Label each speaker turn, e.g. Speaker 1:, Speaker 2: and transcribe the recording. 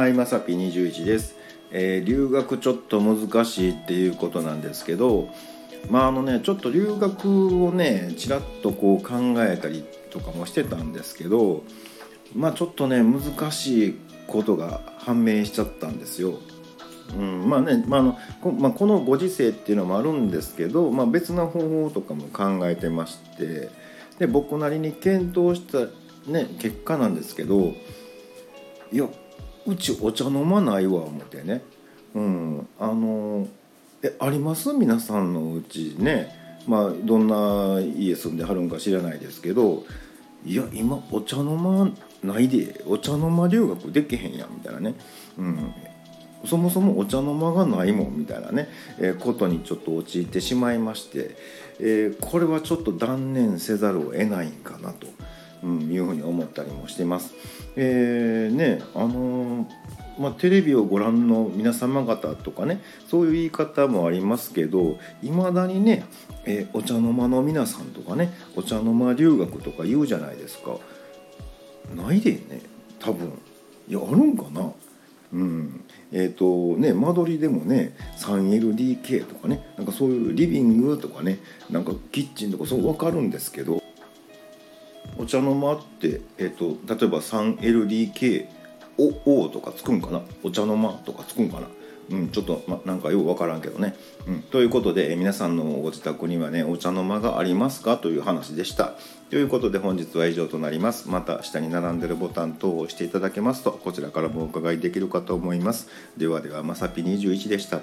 Speaker 1: はい、まさぴ21です、えー留学ちょっと難しいっていうことなんですけど、まああのね、ちょっと留学をね、ちらっとこう考えたりとかもしてたんですけど、まあちょっとね、難しいことが判明しちゃったんですよ。うん、まあね、まあのこまあ、このご時世っていうのもあるんですけど、まあ、別な方法とかも考えてましてで僕なりに検討した、ね、結果なんですけどいやうちお茶飲まないわ思ってね、うん、あのえあります？皆さんのうちね、まあ、どんな家住んではるんか知らないですけど。いや今お茶飲まないで。お茶の間留学できへんやんみたいなね、うん、そもそもお茶の間がないもんみたいなね、えーことにちょっと陥ってしまいまして、えーこれはちょっと断念せざるを得ないんかなと、うん、いうふうに思ったりもしてます。えーねあのーまあ、テレビをご覧の皆様方とかねそういう言い方もありますけどいまだにね、えーお茶の間の皆さんとかねお茶の間留学とか言うじゃないですか。ないでね多分いやあるんかなうんえっ、とね間取りでもね 3LDK とかねなんかそういうリビングとかねなんかキッチンとかそう分かるんですけどお茶の間って、えー、と例えば 3LDK お O とかつくんかな？お茶の間とかつくんかな？うん、ちょっと、ま、なんかよく分からんけどね、うん。ということで、え皆さんのご自宅にはねお茶の間がありますか？という話でした。ということで本日は以上となります。また下に並んでるボタン等を押していただけますとこちらからもお伺いできるかと思います。ではではまさぴ21でした。